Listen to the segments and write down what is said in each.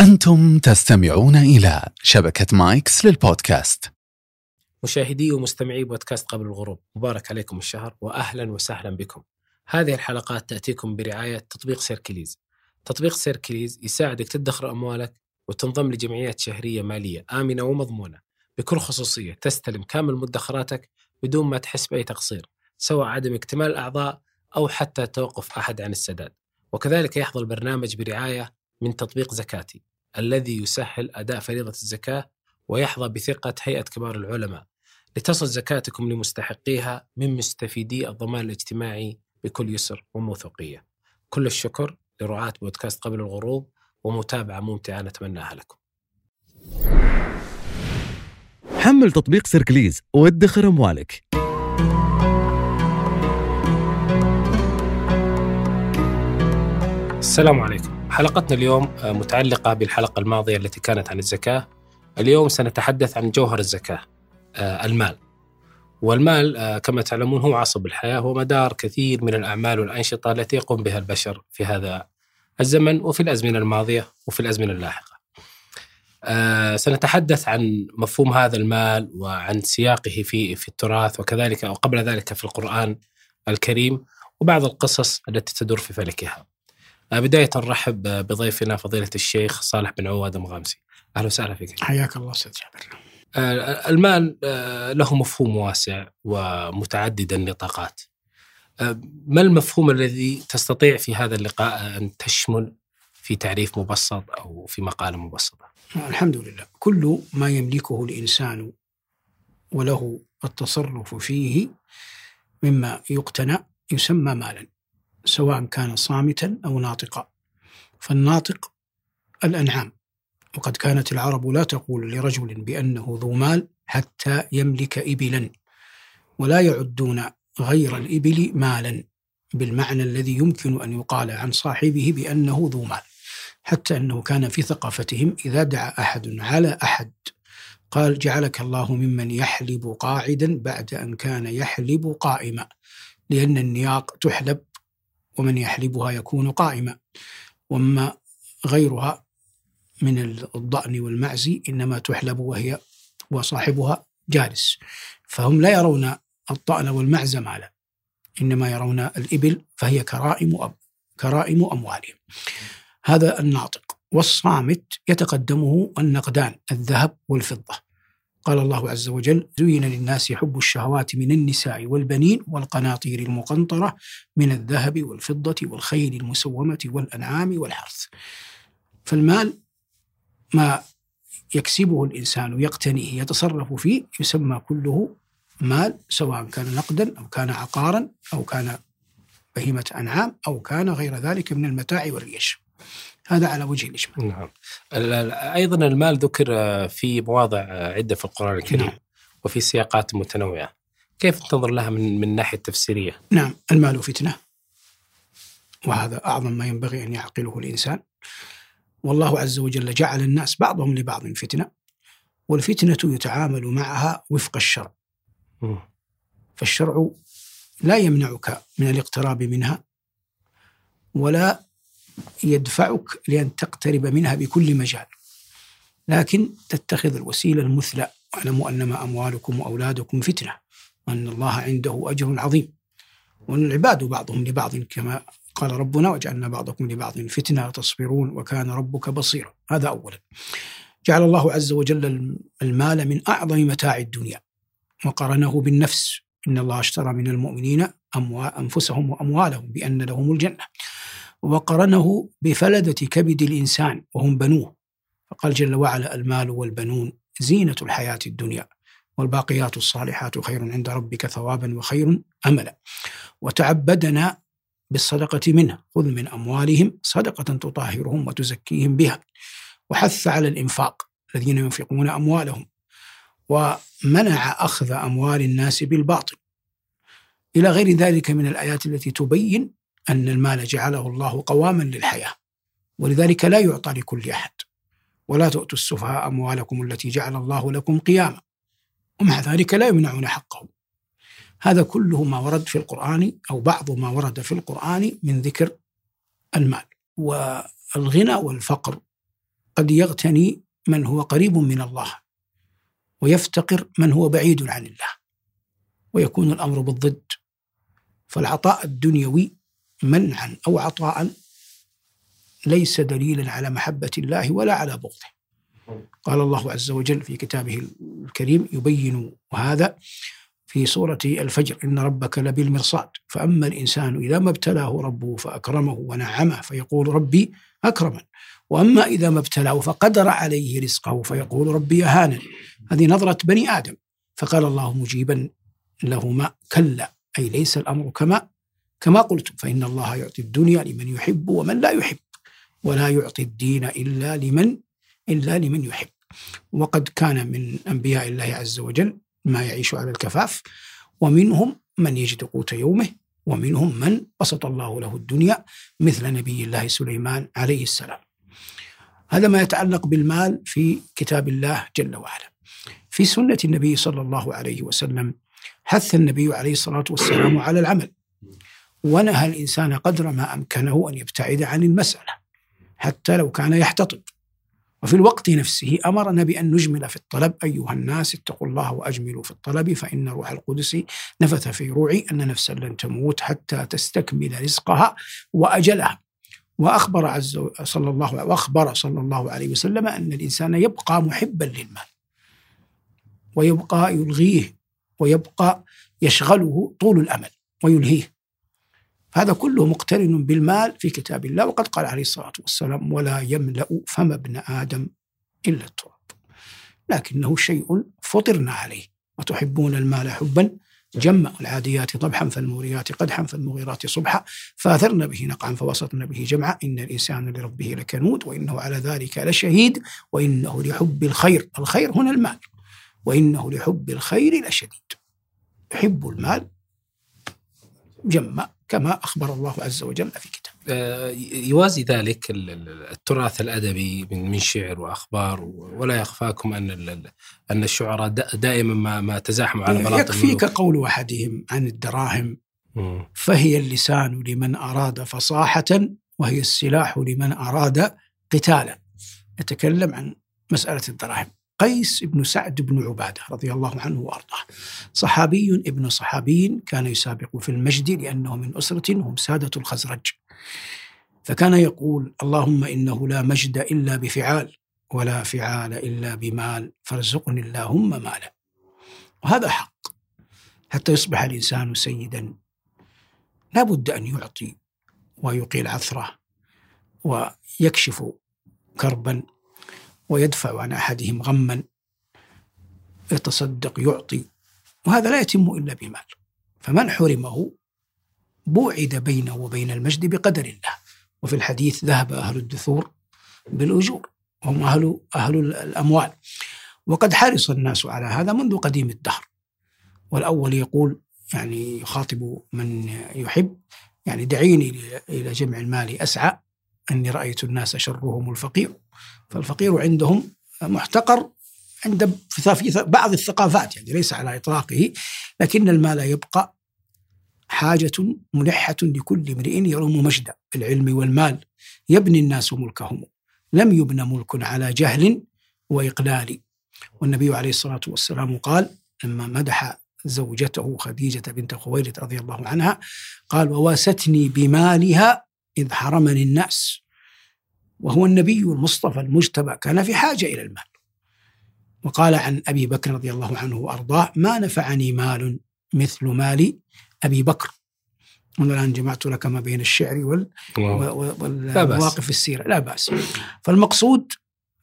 أنتم تستمعون إلى شبكة مايكس للبودكاست. مشاهدي ومستمعي بودكاست قبل الغروب مبارك عليكم الشهر وأهلا وسهلا بكم. هذه الحلقات تأتيكم برعاية تطبيق Circlys. تطبيق Circlys يساعدك تدخر أموالك وتنضم لجمعيات شهرية مالية آمنة ومضمونة. بكل خصوصية تستلم كامل مدخراتك بدون ما تحس بأي تقصير سواء عدم اكتمال الأعضاء أو حتى توقف أحد عن السداد. وكذلك يحظى البرنامج برعاية من تطبيق زكاتي الذي يسهل أداء فريضة الزكاة ويحظى بثقة هيئة كبار العلماء. لتصل زكاتكم لمستحقيها من مستفيدي الضمان الاجتماعي بكل يسر وموثوقية. كل الشكر لرعاة بودكاست قبل الغروب ومتابعة ممتعة نتمناها لكم. حمل تطبيق سيركليز وادخر أموالك السلام عليكم. حلقتنا اليوم آه، متعلقة بالحلقة الماضية التي كانت عن الزكاة. اليوم سنتحدث عن جوهر الزكاة آه، المال. والمال آه، كما تعلمون هو عصب الحياة هو مدار كثير من الأعمال والأنشطة التي يقوم بها البشر في هذا الزمن وفي الأزمنة الماضية وفي الأزمنة اللاحقة. سنتحدث عن مفهوم هذا المال وعن سياقه في في التراث وكذلك أو قبل ذلك في القرآن الكريم وبعض القصص التي تدور في فلكها. بداية نرحب بضيفنا فضيلة الشيخ صالح بن عواد المغامسي. أهلا وسهلا فيك. حياك الله أستاذ جابر. آه، المال آه، له مفهوم واسع ومتعدد النطاقات. ما المفهوم الذي تستطيع في هذا اللقاء أن تشمل في تعريف مبسط أو في مقالة مبسطة؟ الحمد لله. كل ما يملكه الإنسان وله التصرف فيه مما يقتنى يسمى مالا. سواء كان صامتا أو ناطقا. فالناطق الأنعام. وقد كانت العرب لا تقول لرجل بأنه ذو مال حتى يملك إبلا. ولا يعدون غير الإبل مالا. بالمعنى الذي يمكن أن يقال عن صاحبه بأنه ذو مال. حتى أنه كان في ثقافتهم إذا دعا أحد على أحد. قال جعلك الله ممن يحلب قاعدا بعد أن كان يحلب قائما. لأن النياق تحلب ومن يحلبها يكون قائما. وأما غيرها من الضأن والمعز إنما تحلب وهي وصاحبها جالس. فهم لا يرون الضأن والمعز مالا. إنما يرون الإبل فهي كرائم أب كرائم أموالهم. هذا الناطق. والصامت يتقدمه النقدان الذهب والفضة. قال الله عز وجل زين للناس حب الشهوات من النساء والبنين والقناطير المقنطرة من الذهب والفضة والخيل المسومة والأنعام والحرث. فالمال ما يكسبه الإنسان يقتنيه يتصرف فيه يسمى كله مال سواء كان نقدا أو كان عقارا أو كان بهيمة أنعام أو كان غير ذلك من المتاع والريش. هذا على وجه الإجمال نعم. أيضا المال ذكر في مواضع عدة في القرآن الكريم نعم. وفي سياقات متنوعة. كيف تنظر لها من من الناحية التفسيرية؟ نعم المال فتنة. وهذا أعظم ما ينبغي أن يعقله الإنسان. والله عز وجل جعل الناس بعضهم لبعض فتنة والفتنة يتعامل معها وفق الشرع. فالشرع لا يمنعك من الاقتراب منها ولا يدفعك لأن تقترب منها بكل مجال. لكن تتخذ الوسيلة المثلى واعلموا أنما أموالكم وأولادكم فتنة وأن الله عنده أجر عظيم. وأن العباد بعضهم لبعض كما قال ربنا وجعلنا بعضكم لبعض فتنة تصبرون وكان ربك بصيرا. هذا أولا. جعل الله عز وجل المال من أعظم متاع الدنيا وقرنه بالنفس. إن الله اشترى من المؤمنين أنفسهم وأموالهم بأن لهم الجنة. وقرنه بفلدة كبد الإنسان وهم بنوه. فقال جل وعلا المال والبنون زينة الحياة الدنيا والباقيات الصالحات خير عند ربك ثوابا وخير أملا. وتعبدنا بالصدقة منه خذ من أموالهم صدقة تطهرهم وتزكيهم بها. وحث على الإنفاق الذين ينفقون أموالهم. ومنع أخذ أموال الناس بالباطل. إلى غير ذلك من الآيات التي تبين أن المال جعله الله قواما للحياة. ولذلك لا يعطى لكل أحد. ولا تؤتوا السفهاء أموالكم التي جعل الله لكم قياما. ومع ذلك لا يمنعون حقه هذا كله ما ورد في القرآن أو بعض ما ورد في القرآن من ذكر المال. والغنى والفقر قد يغتني من هو قريب من الله. ويفتقر من هو بعيد عن الله. ويكون الأمر بالضد. فالعطاء الدنيوي منعا أو عطاء ليس دليلا على محبة الله ولا على بغضه. قال الله عز وجل في كتابه الكريم يبين هذا في سورة الفجر إن ربك لبالمرصاد. فأما الإنسان إذا ما ابتلاه ربه فأكرمه ونعمه فيقول ربي أكرمن. وأما إذا ما ابتلاه فقدر عليه رزقه فيقول ربي أهانا هذه نظرة بني آدم. فقال الله مجيبا لهما كلا أي ليس الأمر كما كما قلت فإن الله يعطي الدنيا لمن يحب ومن لا يحب ولا يعطي الدين إلا لمن إلا لمن يحب. وقد كان من أنبياء الله عز وجل ما يعيش على الكفاف ومنهم من يجد قوت يومه ومنهم من بسط الله له الدنيا مثل نبي الله سليمان عليه السلام. هذا ما يتعلق بالمال في كتاب الله جل وعلا. في سنة النبي صلى الله عليه وسلم حث النبي عليه الصلاة والسلام على العمل. ونهى الإنسان قدر ما أمكنه أن يبتعد عن المسألة حتى لو كان يحتطب. وفي الوقت نفسه أمرنا بأن نجمل في الطلب. أيها الناس اتقوا الله وأجملوا في الطلب فإن روح القدس نفث في روعي أن نفسا لن تموت حتى تستكمل رزقها وأجلها. وأخبر عز صلى الله وأخبر صلى الله عليه وسلم أن الإنسان يبقى محبا للمال. ويبقى يلغيه ويبقى يشغله طول الأمل ويلهيه. هذا كله مقترن بالمال في كتاب الله وقد قال عليه الصلاة والسلام ولا يملأ فم ابن آدم إلا التراب. لكنه شيء فطرنا عليه. وتحبون المال حبا؟ جمع العاديات ضبحا فالموريات قدحا فالمغيرات صبحا. فاثرن به نقعا فوسطن به جمعا. إن الإنسان لربه لكنود وإنه على ذلك لشهيد. وإنه لحب الخير الخير هنا المال. وإنه لحب الخير لشديد. يحب المال؟ جمع. كما أخبر الله عز وجل في كتابه. آه، يوازي ذلك التراث الأدبي من شعر وأخبار ولا يخفاكم أن أن الشعراء دائما ما ما تزاحموا على بلاط يكفيك قول أحدهم عن الدراهم. فهي اللسان لمن أراد فصاحة وهي السلاح لمن أراد قتالا. يتكلم عن مسألة الدراهم. قيس بن سعد بن عبادة رضي الله عنه وأرضاه. صحابي ابن صحابي كان يسابق في المجد لأنه من أسرة هم سادة الخزرج. فكان يقول اللهم إنه لا مجد إلا بفعال ولا فعال إلا بمال فارزقني اللهم مالا. وهذا حق. حتى يصبح الإنسان سيدا لا بد أن يعطي ويقيل عثره ويكشف كربا ويدفع عن أحدهم غما. يتصدق يعطي. وهذا لا يتم إلا بمال. فمن حرمه بوعد بينه وبين المجد بقدر الله. وفي الحديث ذهب أهل الدثور بالأجور. وهم أهل أهل الأموال. وقد حرص الناس على هذا منذ قديم الدهر. والأول يقول يعني يخاطب من يحب. يعني دعيني إلى جمع المال أسعى. أني رأيت الناس شرهم الفقير. فالفقير عندهم محتقر عند في بعض الثقافات يعني ليس على إطلاقه لكن المال يبقى حاجة ملحة لكل امرئ يروم مجدا العلم والمال. يبني الناس ملكهم. لم يبن ملك على جهل وإقلال. والنبي عليه الصلاة والسلام قال لما مدح زوجته خديجة بنت خويلد رضي الله عنها قال وواستني بمالها إذ حرمني الناس. وهو النبي المصطفى المجتبى كان في حاجة إلى المال. وقال عن أبي بكر رضي الله عنه وأرضاه ما نفعني مال مثل مال أبي بكر. هنا الآن جمعت لك ما بين الشعر وال... والمواقف السيرة. لا بأس. فالمقصود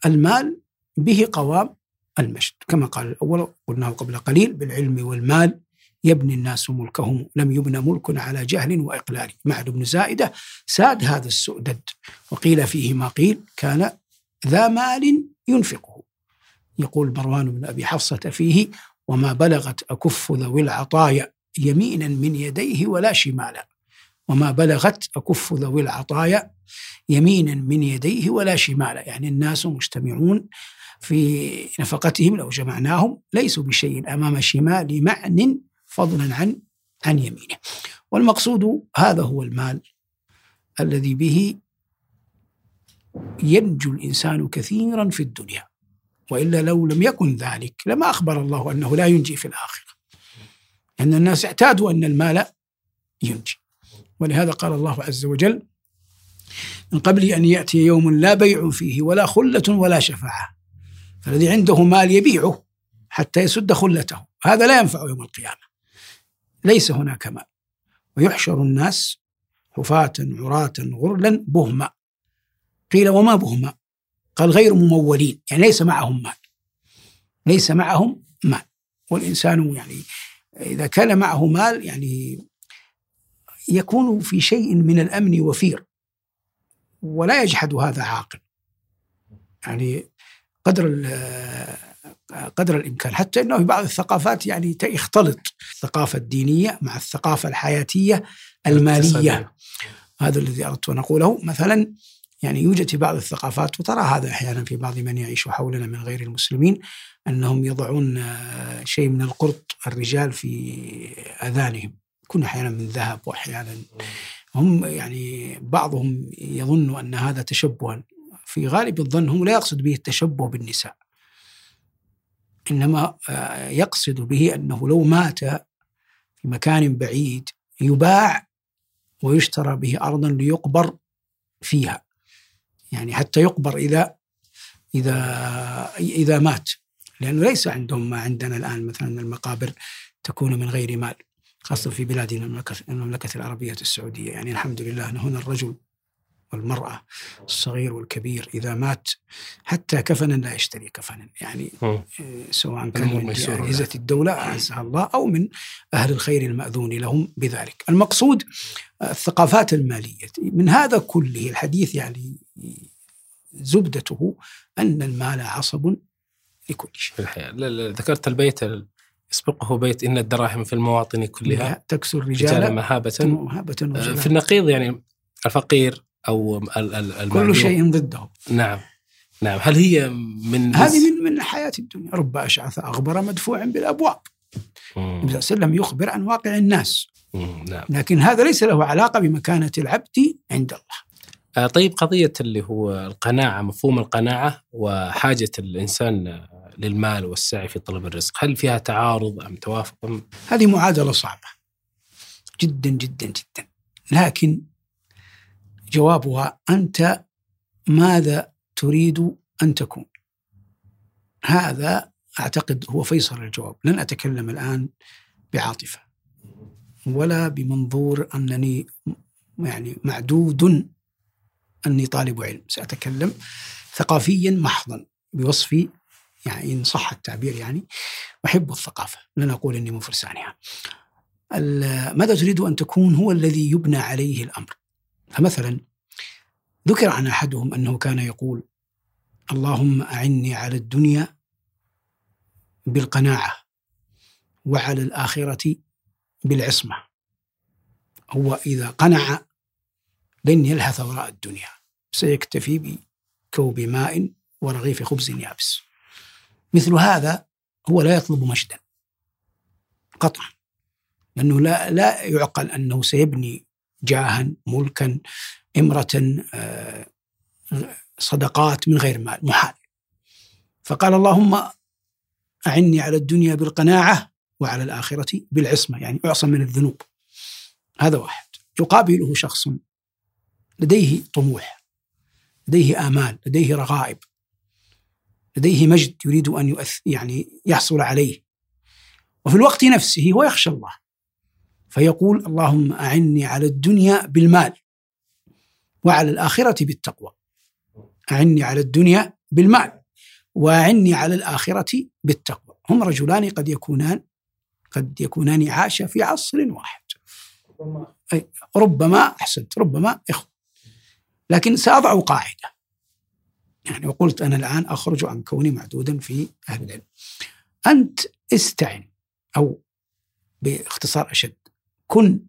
المال به قوام المجد كما قال الأول قلناه قبل قليل بالعلم والمال يبني الناس ملكهم. لم يبنى ملك على جهل وإقلال. معد بن زائدة ساد هذا السؤدد وقيل فيه ما قيل كان ذا مال ينفقه. يقول مروان بن أبي حفصة فيه وما بلغت أكف ذوي العطايا يمينا من يديه ولا شمالا. وما بلغت أكف ذوي العطايا يمينا من يديه ولا شمالا. يعني الناس مجتمعون في نفقتهم لو جمعناهم ليسوا بشيء أمام شمال معن فضلا عن عن يمينه. والمقصود هذا هو المال الذي به ينجو الإنسان كثيرا في الدنيا. وإلا لو لم يكن ذلك لما أخبر الله أنه لا ينجي في الآخرة. لأن الناس اعتادوا أن المال ينجي. ولهذا قال الله عز وجل من قبل أن يأتي يوم لا بيع فيه ولا خلة ولا شفاعة. فالذي عنده مال يبيعه حتى يسد خلته. هذا لا ينفع يوم القيامة. ليس هناك مال ويحشر الناس حفاة عراة غرلا بهما. قيل وما بهما؟ قال غير ممولين يعني ليس معهم مال ليس معهم مال والإنسان يعني إذا كان معه مال يعني يكون في شيء من الأمن وفير. ولا يجحد هذا عاقل. يعني قدر قدر الإمكان. حتى إنه في بعض الثقافات يعني يختلط الثقافة الدينية مع الثقافة الحياتية المالية. هذا الذي أردت أن أقوله. مثلا يعني يوجد في بعض الثقافات وترى هذا أحيانا في بعض من يعيش حولنا من غير المسلمين أنهم يضعون شيء من القرط الرجال في أذانهم. يكون أحيانا من ذهب واحيانا هم يعني بعضهم يظن أن هذا تشبها. في غالب الظن هم لا يقصد به التشبه بالنساء. إنما آه، يقصد به أنه لو مات في مكان بعيد يباع ويشترى به ارضا ليقبر فيها. يعني حتى يقبر إذا إذا إذا مات. لأنه ليس عندهم ما عندنا الآن مثلا المقابر تكون من غير مال خاصة في بلادنا المملكة العربية السعودية. يعني الحمد لله هنا الرجل والمرأة الصغير والكبير إذا مات حتى كفنا لا يشتري كفنا. يعني آه، سواء كان من أجهزة الدولة أعزها الله أو من أهل الخير المأذون لهم بذلك. المقصود الثقافات المالية. من هذا كله الحديث يعني زبدته أن المال عصب لكل شيء. في الحياة. ذكرت البيت يسبقه بيت. إن الدراهم في المواطن كلها تكسو الرجال مهابة. مهابة آه، في النقيض يعني الفقير أو كل شيء ضده. نعم. نعم. هل هي من هذه من من حياة الدنيا. رب أشعث أغبر مدفوع بالأبواب. النبي صلى الله عليه وسلم يخبر عن واقع الناس. نعم. لكن هذا ليس له علاقة بمكانة العبد عند الله. آه، طيب قضية اللي هو القناعة مفهوم القناعة وحاجة الإنسان للمال والسعي في طلب الرزق هل فيها تعارض أم توافق أم؟ هذه معادلة صعبة. جدا جدا جدا. لكن جوابها أنت ماذا تريد أن تكون؟ هذا أعتقد هو فيصل الجواب. لن أتكلم الآن بعاطفة ولا بمنظور أنني يعني معدود أني طالب علم. سأتكلم ثقافيا محضا بوصفي يعني إن صح التعبير يعني أحب الثقافة. لن أقول إني من فرسانها ماذا تريد أن تكون؟ هو الذي يبنى عليه الأمر. فمثلا ذكر عن أحدهم أنه كان يقول اللهم أعني على الدنيا بالقناعة وعلى الآخرة بالعصمة. هو إذا قنع لن يلهث وراء الدنيا. سيكتفي بكوب ماء ورغيف خبز يابس. مثل هذا هو لا يطلب مجدا قطعا لأنه لا, لا يعقل أنه سيبني جاها ملكا إمرة آه، صدقات من غير مال محال. فقال اللهم أعني على الدنيا بالقناعة وعلى الآخرة بالعصمة يعني أعصم من الذنوب. هذا واحد. يقابله شخص لديه طموح لديه آمال لديه رغائب لديه مجد يريد أن يعني يحصل عليه. وفي الوقت نفسه هو يخشى الله. فيقول اللهم أعني على الدنيا بالمال وعلى الآخرة بالتقوى. أعني على الدنيا بالمال وأعني على الآخرة بالتقوى. هم رجلان قد يكونان قد يكونان عاشا في عصر واحد. أي ربما أحسنت ربما إخوة. لكن سأضع قاعدة. يعني وقلت أنا الآن أخرج عن كوني معدودا في أهل العلم. أنت استعن أو بإختصار أشد كن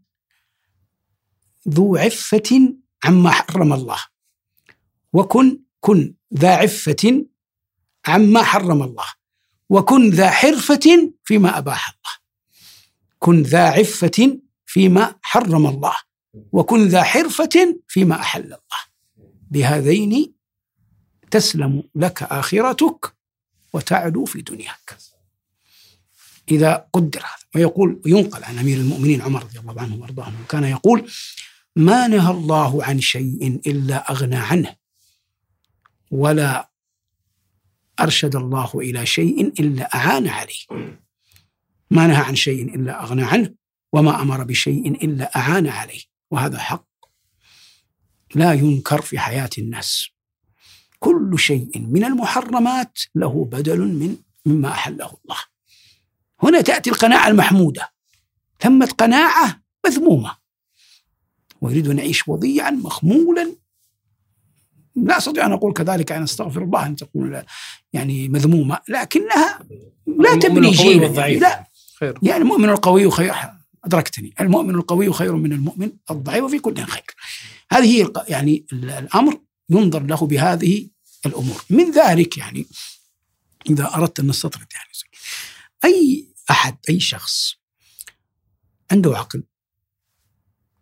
ذو عفة عما حرم الله. وكن كن ذا عفة عما حرم الله. وكن ذا حرفة فيما أباح الله. كن ذا عفة فيما حرم الله. وكن ذا حرفة فيما أحل الله. بهذين تسلم لك آخرتك وتعلو في دنياك. إذا قدر هذا. ويقول وينقل عن أمير المؤمنين عمر رضي الله عنه وأرضاه كان يقول ما نهى الله عن شيء إلا أغنى عنه ولا أرشد الله إلى شيء إلا أعان عليه. ما نهى عن شيء إلا أغنى عنه وما أمر بشيء إلا أعان عليه. وهذا حق لا ينكر في حياة الناس. كل شيء من المحرمات له بدل من مما أحله الله. هنا تأتي القناعة المحمودة. ثمة قناعة مذمومة. ويريد أن يعيش وضيعا مخمولا. لا أستطيع أن أقول كذلك أن أستغفر الله أن تكون يعني مذمومة. لكنها لا تبني يعني لا. خير. يعني المؤمن القوي خير. أدركتني. المؤمن القوي خير من المؤمن الضعيف وفي كل خير. هذه هي يعني الأمر ينظر له بهذه الأمور. من ذلك يعني إذا أردت أن نستطرد يعني. أي أحد أي شخص عنده عقل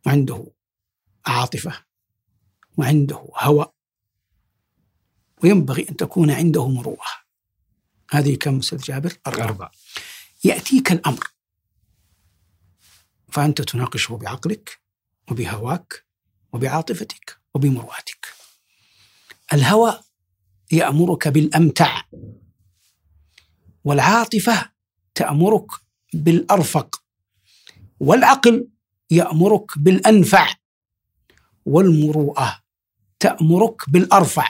وعنده عاطفة وعنده هوى وينبغي أن تكون عنده مروءة. هذه كم أستاذ جابر؟ أربعة يأتيك الأمر. فأنت تناقشه بعقلك وبهواك وبعاطفتك وبمروءتك. الهوى يأمرك بالأمتع والعاطفة تأمرك بالأرفق والعقل يأمرك بالأنفع والمروءة تأمرك بالأرفع.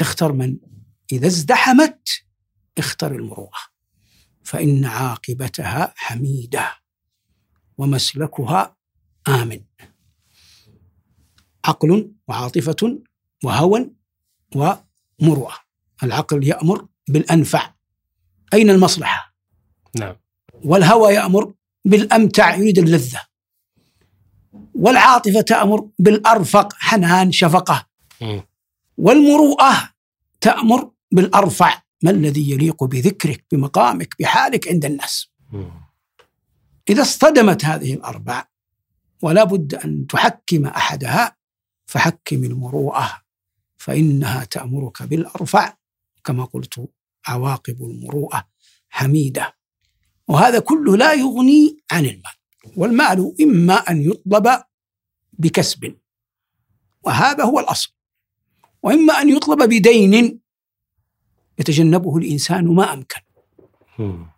اختر من إذا ازدحمت اختر المروءة فإن عاقبتها حميدة ومسلكها آمن. عقل وعاطفة وهوى ومروءة العقل يأمر بالأنفع. أين المصلحة؟ نعم. والهوى يأمر بالأمتع يريد اللذة. والعاطفة تأمر بالأرفق حنان شفقة. م. والمروءة تأمر بالأرفع. ما الذي يليق بذكرك بمقامك بحالك عند الناس؟ م. إذا اصطدمت هذه الأربع ولا بد أن تحكم أحدها فحكم المروءة فإنها تأمرك بالأرفع كما قلت عواقب المروءة حميدة. وهذا كله لا يغني عن المال. والمال إما أن يطلب بكسب وهذا هو الأصل. وإما أن يطلب بدين يتجنبه الإنسان ما أمكن.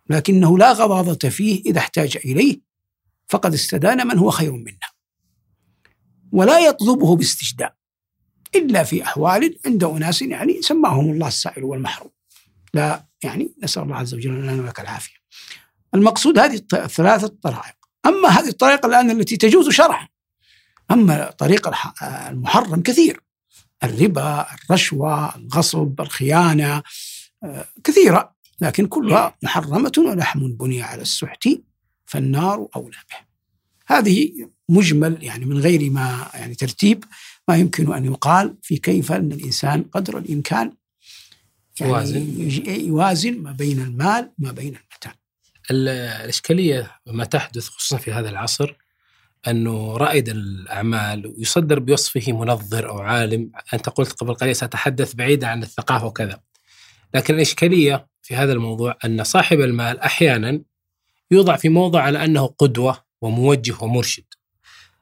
لكنه لا غضاضة فيه إذا احتاج إليه فقد استدان من هو خير منا. ولا يطلبه باستجداء إلا في أحوال عند أناس يعني سماهم الله السائل والمحروم. لا يعني نسأل الله عز وجل لنا ولك العافية. المقصود هذه الثلاثة طرائق. أما هذه الطريقة الآن التي تجوز شرعا. أما طريق المحرم كثير. الربا الرشوة الغصب الخيانة آه، كثيرة. لكن كلها محرمة ولحم بني على السحت فالنار أولى به. هذه مجمل يعني من غير ما يعني ترتيب ما يمكن أن يقال في كيف أن الإنسان قدر الإمكان يعني يوازن, يوازن ما بين المال وما بين المتاع. الإشكالية ما تحدث خصوصا في هذا العصر أنه رائد الأعمال يصدر بوصفه منظر أو عالم أنت قلت قبل قليل سأتحدث بعيدا عن الثقافة وكذا. لكن الإشكالية في هذا الموضوع أن صاحب المال أحيانا يوضع في موضع على أنه قدوة وموجه ومرشد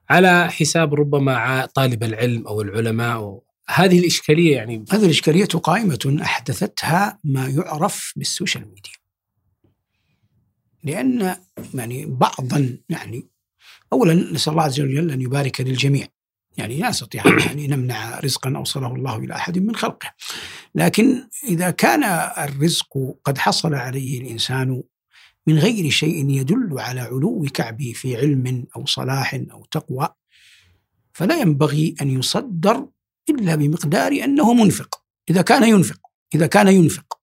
على حساب ربما طالب العلم أو العلماء هذه الإشكالية يعني هذه الإشكالية قائمة أحدثتها ما يعرف بالسوشيال ميديا. لأن يعني بعضا يعني أولا نسأل الله عز وجل أن يبارك للجميع. يعني لا نستطيع يعني نمنع رزقا أوصله الله إلى أحد من خلقه. لكن إذا كان الرزق قد حصل عليه الإنسان من غير شيء يدل على علو كعبه في علم أو صلاح أو تقوى فلا ينبغي أن يصدر إلا بمقدار أنه منفق إذا كان ينفق إذا كان ينفق.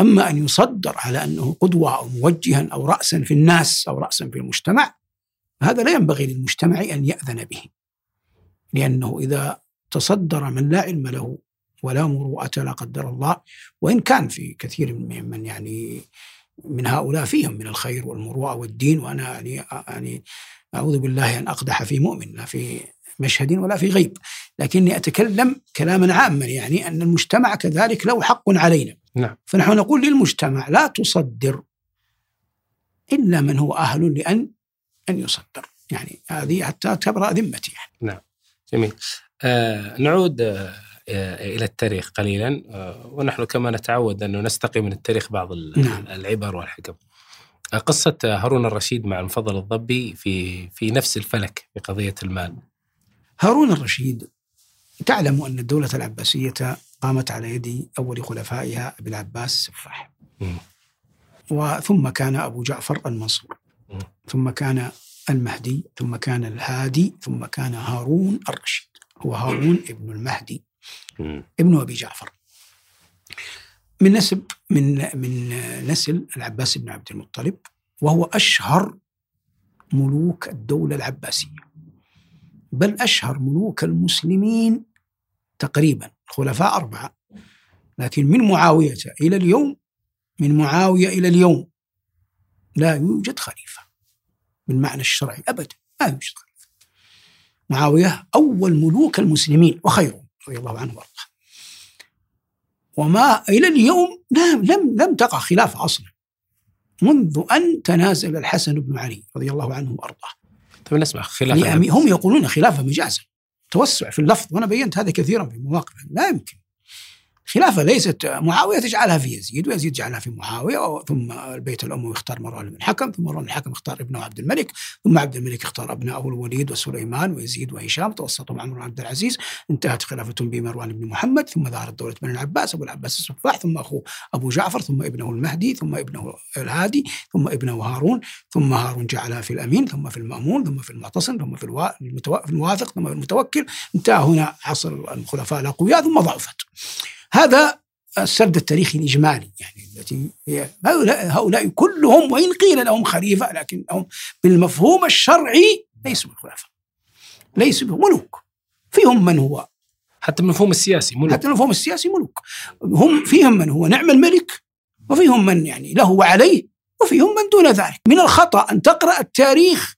أما أن يصدر على أنه قدوة أو موجها أو رأسا في الناس أو رأسا في المجتمع هذا لا ينبغي للمجتمع أن يأذن به. لأنه إذا تصدر من لا علم له ولا مروءة لا قدر الله وإن كان في كثير من يعني من هؤلاء فيهم من الخير والمروءة والدين وأنا يعني يعني أعوذ بالله أن أقدح في مؤمن لا في مشهد ولا في غيب. لكني أتكلم كلاما عاما يعني أن المجتمع كذلك له حق علينا. نعم. فنحن نقول للمجتمع لا تصدر إلا من هو أهل لأن أن يصدر. يعني هذه حتى تبرأ ذمتي يعني. جميل. آه نعود آه إلى التاريخ قليلا. آه ونحن كما نتعود أنه نستقي من التاريخ بعض نعم. العبر والحكم. آه قصة هارون الرشيد مع المفضل الضبي في في نفس الفلك في قضية المال. هارون الرشيد تعلم أن الدولة العباسية قامت على يد أول خلفائها أبي العباس السفاح. وثم كان أبو جعفر المنصور. ثم كان المهدي ثم كان الهادي ثم كان هارون الرشيد. هو هارون ابن المهدي. ابن أبي جعفر. من نسب من من نسل العباس بن عبد المطلب وهو أشهر ملوك الدولة العباسية. بل أشهر ملوك المسلمين تقريبا الخلفاء أربعة. لكن من معاوية إلى اليوم من معاوية إلى اليوم لا يوجد خليفة بالمعنى الشرعي أبدا ما يوجد خليفة. معاوية أول ملوك المسلمين وخيرهم رضي الله عنه وأرضاه. وما إلى اليوم لم لم لم تقع خلافة أصلا منذ أن تنازل الحسن بن علي رضي الله عنه وأرضاه. طيب نسمع خلافة يعني هم يقولون خلافة مجازا توسع في اللفظ وأنا بينت هذا كثيرا في مواقف لا يمكن. خلافة ليست معاوية تجعلها في يزيد ويزيد جعلها في معاوية ثم البيت الأموي اختار مروان بن الحكم ثم مروان الحكم اختار ابنه عبد الملك ثم عبد الملك اختار أبناءه الوليد وسليمان ويزيد وهشام توسطوا مع مروان عبد العزيز انتهت خلافة بمروان بن محمد ثم ظهرت دولة بني العباس أبو العباس السفاح ثم أخوه أبو جعفر ثم ابنه المهدي ثم ابنه الهادي ثم ابنه هارون ثم هارون جعلها في الأمين ثم في المأمون ثم في المعتصم ثم في الوا- في ثم في المتوكل انتهى هنا عصر الخلفاء الأقوياء ثم ضعفت. هذا السرد التاريخي الإجمالي يعني التي هؤلاء, هؤلاء كلهم وإن قيل لهم خليفة لكنهم بالمفهوم الشرعي ليسوا خلفاء ليسوا ملوك فيهم من هو؟ حتى المفهوم السياسي ملوك. حتى المفهوم السياسي ملوك. هم فيهم من هو؟ نعم الملك وفيهم من يعني له وعليه وفيهم من دون ذلك. من الخطأ أن تقرأ التاريخ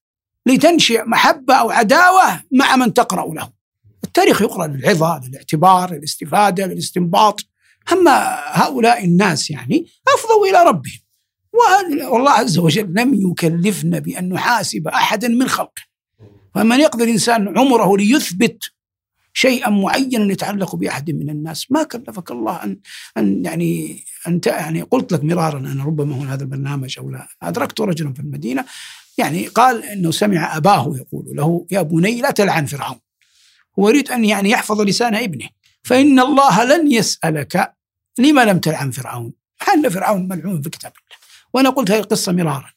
لتنشئ محبة أو عداوة مع من تقرأ له. التاريخ يقرأ للعظة للاعتبار للاستفادة للاستنباط. أما هؤلاء الناس يعني أفضوا إلى ربهم. والله عز وجل لم يكلفنا بأن نحاسب أحدا من خلقه. فمن يقدر الإنسان عمره ليثبت شيئا معينا يتعلق بأحد من الناس ما كلفك الله ان أن يعني أنت يعني قلت لك مرارا أنا ربما هنا هذا البرنامج أو لا. أدركت رجلا في المدينة يعني قال إنه سمع أباه يقول له يا بني لا تلعن فرعون. هو يريد أن يعني يحفظ لسان ابنه. فإن الله لن يسألك لما لم تلعن فرعون. حل فرعون ملعون في كتاب الله. وأنا قلت هذه القصة مرارا.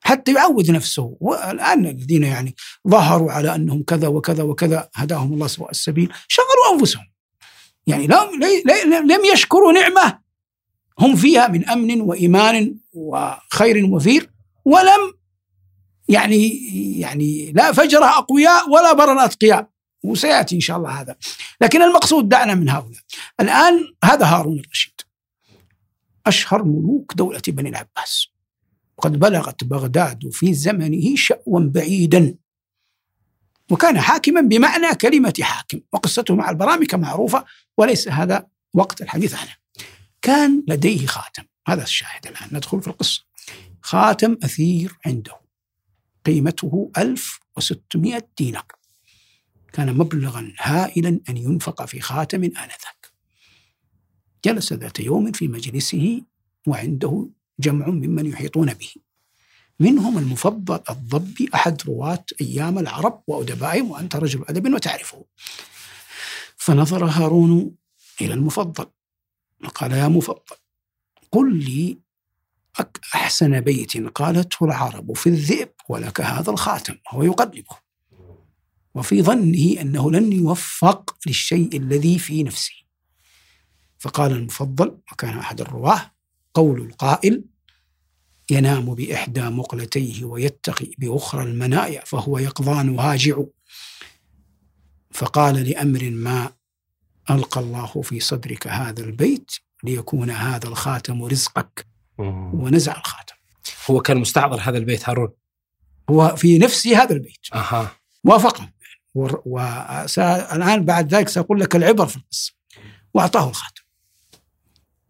حتى يعود نفسه. والآن الذين يعني ظهروا على أنهم كذا وكذا وكذا هداهم الله سواء السبيل. شغلوا أنفسهم. يعني لم لم- يشكروا نعمة. هم فيها من أمن وإيمان وخير وفير. ولم يعني يعني لا فجر أقوياء ولا برا أتقياء. وسيأتي إن شاء الله هذا. لكن المقصود دعنا من هؤلاء. الآن هذا هارون الرشيد. أشهر ملوك دولة بني العباس. وقد بلغت بغداد في زمنه شأوا بعيدا. وكان حاكما بمعنى كلمة حاكم. وقصته مع البرامكة معروفة وليس هذا وقت الحديث عنه. كان لديه خاتم. هذا الشاهد الآن. ندخل في القصة. خاتم أثير عنده. قيمته 1600 دينار. كان مبلغا هائلا أن ينفق في خاتم آنذاك. جلس ذات يوم في مجلسه وعنده جمع ممن يحيطون به. منهم المفضل الضبي أحد رواة أيام العرب وأدبائهم وأنت رجل أدب وتعرفه. فنظر هارون إلى المفضل وقال يا مفضل قل لي أحسن بيت قالته العرب في الذئب ولك هذا الخاتم هو يقلبه. وفي ظنه أنه لن يوفق للشيء الذي في نفسه. فقال المفضل وكان أحد الرواة قول القائل ينام بإحدى مقلتيه ويتقي بأخرى المنايا فهو يقظان هاجع. فقال لأمر ما ألقى الله في صدرك هذا البيت ليكون هذا الخاتم رزقك. ونزع الخاتم. هو كان مستحضر هذا البيت هارون؟ هو في نفسه هذا البيت. أها. وافقه. والآن بعد ذلك سأقول لك العبر في القصة. وأعطاه الخاتم.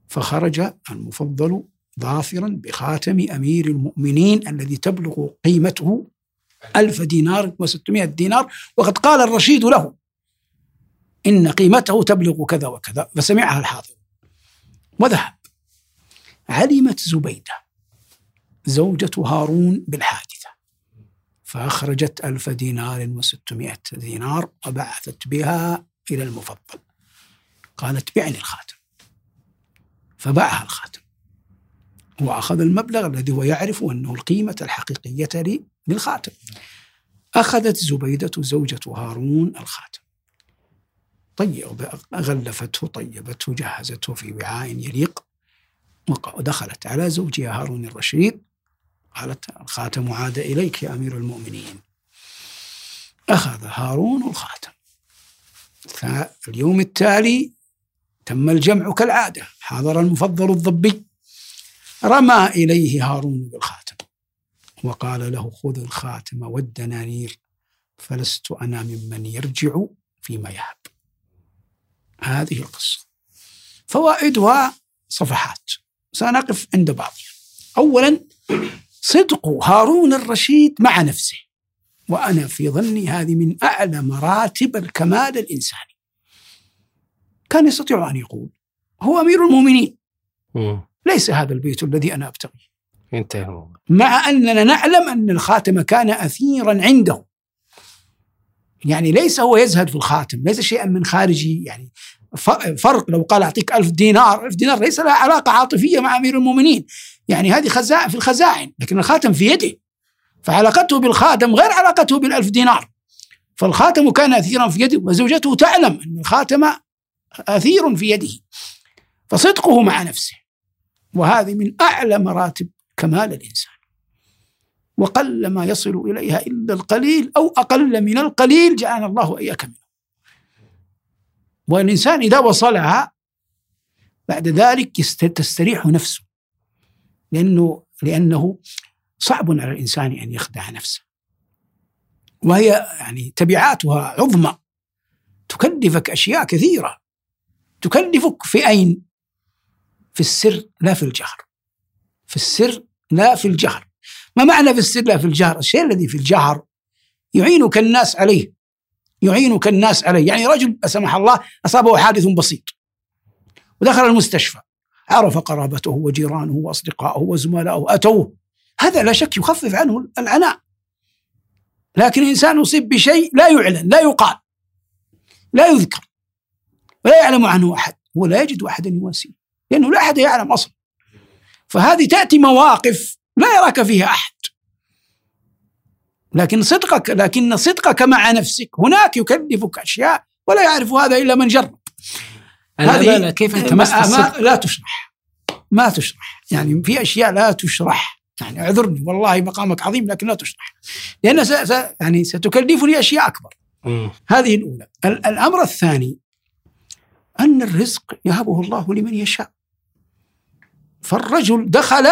فخرج المفضل ظافرا بخاتم أمير المؤمنين الذي تبلغ قيمته ألف دينار وستمائة دينار وقد قال الرشيد له إن قيمته تبلغ كذا وكذا. فسمعها الحاضر. وذهب. علمت زبيدة زوجة هارون بالحادثة فأخرجت ألف دينار وستمائة دينار وبعثت بها إلى المفضل. قالت بعني الخاتم. فباعها الخاتم. وأخذ المبلغ الذي هو يعرف أنه القيمة الحقيقية للخاتم. أخذت زبيدة زوجة هارون الخاتم. طيب غلفته طيبته جهزته في وعاء يليق. ودخلت على زوجها هارون الرشيد. قالت الخاتم عاد إليك يا أمير المؤمنين. أخذ هارون الخاتم. فاليوم التالي تم الجمع كالعادة. حضر المفضل الضبي. رمى إليه هارون بالخاتم. وقال له خذ الخاتم والدنانير فلست أنا ممن يرجع فيما يهب. هذه القصة. فوائدها صفحات. سنقف عند بعضها. أولا صدق هارون الرشيد مع نفسه. وأنا في ظني هذه من أعلى مراتب الكمال الإنساني. كان يستطيع أن يقول هو أمير المؤمنين. ليس هذا البيت الذي أنا أبتغيه انتهى مع أننا نعلم أن الخاتم كان أثيرا عنده. يعني ليس هو يزهد في الخاتم ليس شيئا من خارجي. يعني فرق لو قال أعطيك ألف دينار ألف دينار ليس لها علاقة عاطفية مع أمير المؤمنين. يعني هذه خزائن في الخزائن لكن الخاتم في يده. فعلاقته بالخاتم غير علاقته بالألف دينار. فالخاتم كان أثيرا في يده وزوجته تعلم أن الخاتم أثير في يده. فصدقه مع نفسه. وهذه من أعلى مراتب كمال الإنسان. وقل ما يصل إليها إلا القليل أو أقل من القليل جعلنا الله وإياك منه. والإنسان إذا وصلها بعد ذلك تستريح نفسه. لأنه لأنه صعب على الإنسان أن يخدع نفسه. وهي يعني تبعاتها عظمى. تكلفك أشياء كثيرة. تكلفك في أين؟ في السر لا في الجهر. في السر لا في الجهر. ما معنى في السر لا في الجهر؟ الشيء الذي في الجهر يعينك الناس عليه. يعينك الناس عليه. يعني رجل لا سمح الله أصابه حادث بسيط ودخل المستشفى. عرف قرابته وجيرانه وأصدقائه وزملائه أتوه هذا لا شك يخفف عنه العناء. لكن الإنسان يصيب بشيء لا يعلن لا يقال لا يذكر ولا يعلم عنه أحد هو لا يجد أحدا يواسيه لأنه لا أحد يعلم أصلا. فهذه تأتي مواقف لا يراك فيها أحد. لكن صدقك لكن صدقك مع نفسك هناك يكلفك أشياء ولا يعرف هذا إلا من جرب. هذه كيف التمست ما لا تشرح. ما تشرح. يعني في أشياء لا تشرح. يعني اعذرني والله مقامك عظيم لكن لا تشرح. لأن س... يعني ستكلفني أشياء أكبر. مم. هذه الأولى. الأمر الثاني أن الرزق يهبه الله لمن يشاء. فالرجل دخل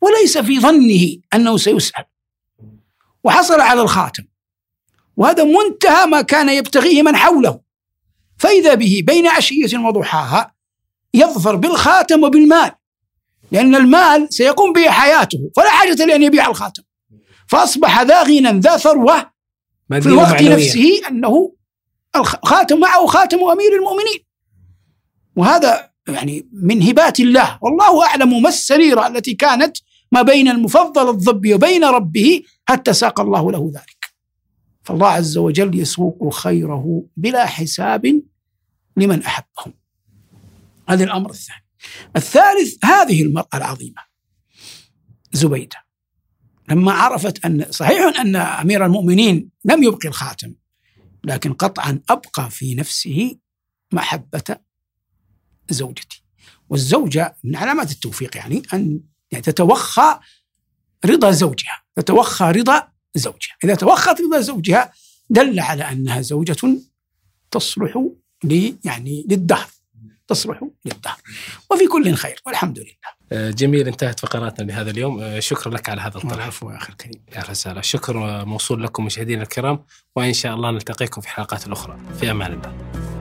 وليس في ظنه أنه سيسأل. وحصل على الخاتم. وهذا منتهى ما كان يبتغيه من حوله. فإذا به بين عشية وضحاها يظفر بالخاتم وبالمال لأن المال سيقوم به حياته فلا حاجة لأن يبيع الخاتم. فأصبح ذا غنى ذا ثروة في الوقت نفسه أنه الخاتم معه خاتم أمير المؤمنين. وهذا يعني من هبات الله. والله أعلم ما السريرة التي كانت ما بين المفضل الضبي وبين ربه حتى ساق الله له ذلك. فالله عز وجل يسوق خيره بلا حساب لمن أحبهم. هذا الأمر الثاني. الثالث هذه المرأة العظيمة زبيدة. لما عرفت أن صحيح أن أمير المؤمنين لم يبقي الخاتم لكن قطعا أبقى في نفسه محبة زوجتي. والزوجة من علامات التوفيق يعني أن يعني تتوخى رضا زوجها تتوخى رضا زوجها. إذا توخت رضا زوجها دل على أنها زوجة تصلح لي يعني للدهر تصلح للدهر. وفي كل خير والحمد لله. آه، جميل انتهت فقراتنا لهذا اليوم. آه، شكرا لك على هذا الطرح والعفو يا أخي الكريم. يا رسالة الشكر موصول لكم مشاهدينا الكرام وإن شاء الله نلتقيكم في حلقات أخرى. في أمان الله.